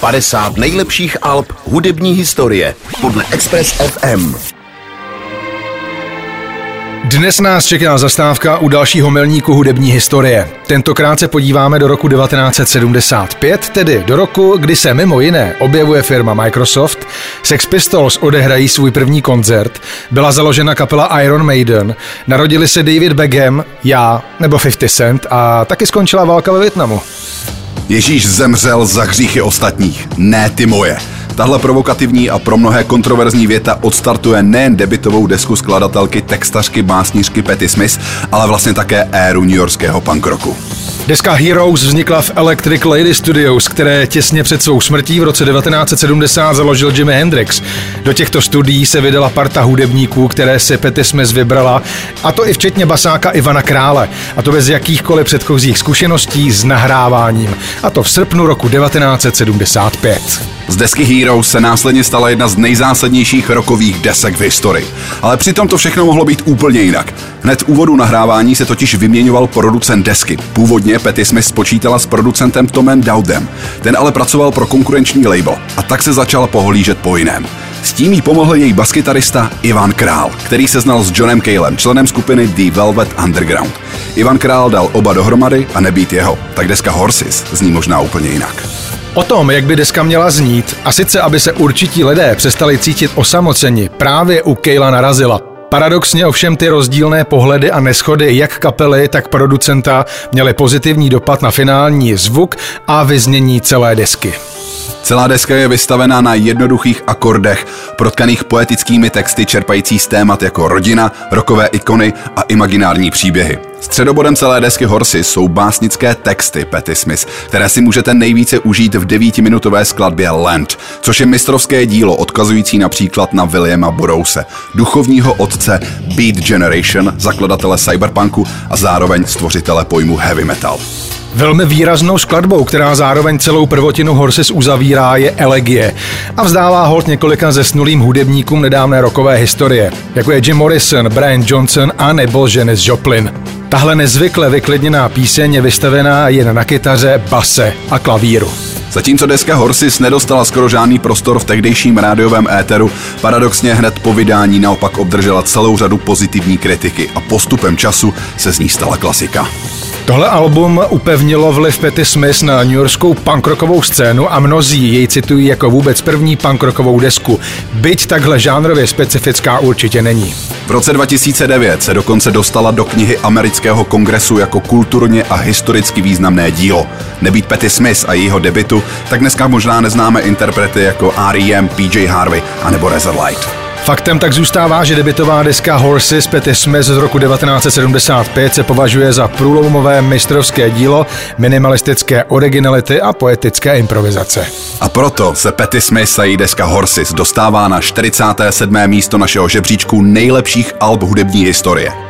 50 nejlepších alb hudební historie podle Express FM. Dnes nás čeká zastávka u dalšího milníku hudební historie. Tentokrát se podíváme do roku 1975, tedy do roku, kdy se mimo jiné objevuje firma Microsoft, Sex Pistols odehrají svůj první koncert, byla založena kapela Iron Maiden, narodili se David Beckham, já nebo 50 Cent a taky skončila válka ve Větnamu. Ježíš zemřel za hříchy ostatních, ne ty moje. Tahle provokativní a pro mnohé kontroverzní věta odstartuje nejen debitovou desku skladatelky, textařky, básnířky Petty Smith, ale vlastně také éru newyorského punk rocku. Deska Heroes vznikla v Electric Lady Studios, které těsně před svou smrtí v roce 1970 založil Jimi Hendrix. Do těchto studií se vydala parta hudebníků, které si Petty Smith vybrala, a to i včetně basáka Ivana Krále, a to bez jakýchkoliv předchozích zkušeností s nahráváním, a to v srpnu roku 1975. Z desky Heroes se následně stala jedna z nejzásadnějších rokových desek v historii. Ale přitom to všechno mohlo být úplně jinak. Hned úvodu nahrávání se totiž vyměňoval producent desky. Původně Petty Smith spočítala s producentem Tomem Dowdem. Ten ale pracoval pro konkurenční label a tak se začal pohlížet po jiném. S tím jí pomohl její baskytarista Ivan Král, který se znal s Johnem Calem, členem skupiny The Velvet Underground. Ivan Král dal oba dohromady a nebýt jeho, tak deska Horses zní možná úplně jinak. O tom, jak by deska měla znít, a sice aby se určití lidé přestali cítit osamoceni, právě u Kejla narazila. Paradoxně ovšem ty rozdílné pohledy a neschody jak kapely, tak producenta měly pozitivní dopad na finální zvuk a vyznění celé desky. Celá deska je vystavená na jednoduchých akordech, protkaných poetickými texty čerpající z témat jako rodina, rokové ikony a imaginární příběhy. Středobodem celé desky Horses jsou básnické texty Petty Smith, které si můžete nejvíce užít v devítiminutové skladbě Land, což je mistrovské dílo odkazující například na Williama Burrouse, duchovního otce Beat Generation, zakladatele cyberpunku a zároveň stvořitele pojmu heavy metal. Velmi výraznou skladbou, která zároveň celou prvotinu Horses uzavírá, je Elegie a vzdává hold několika zesnulým hudebníkům nedávné rokové historie, jako je Jim Morrison, Brian Johnson a nebo Janis Joplin. Tahle nezvykle vyklidněná píseň je vystavená jen na kytaře, base a klavíru. Zatímco deska Horses nedostala skoro žádný prostor v tehdejším rádiovém éteru, paradoxně hned po vydání naopak obdržela celou řadu pozitivní kritiky a postupem času se z ní stala klasika. Tohle album upevnilo vliv Petty Smith na newyorskou punkrockovou scénu a mnozí jej citují jako vůbec první punkrockovou desku. Byť takhle žánrově specifická určitě není. V roce 2009 se dokonce dostala do knihy amerického kongresu jako kulturně a historicky významné dílo. Nebýt Petty Smith a jejího debitu, tak dneska možná neznáme interprety jako R.E.M., PJ Harvey a nebo Razorlight. Faktem tak zůstává, že debitová deska Horses Petty Smith z roku 1975 se považuje za průlomové mistrovské dílo minimalistické originality a poetické improvizace. A proto se Petty Smith a její deska Horses dostává na 47. místo našeho žebříčku nejlepších alb hudební historie.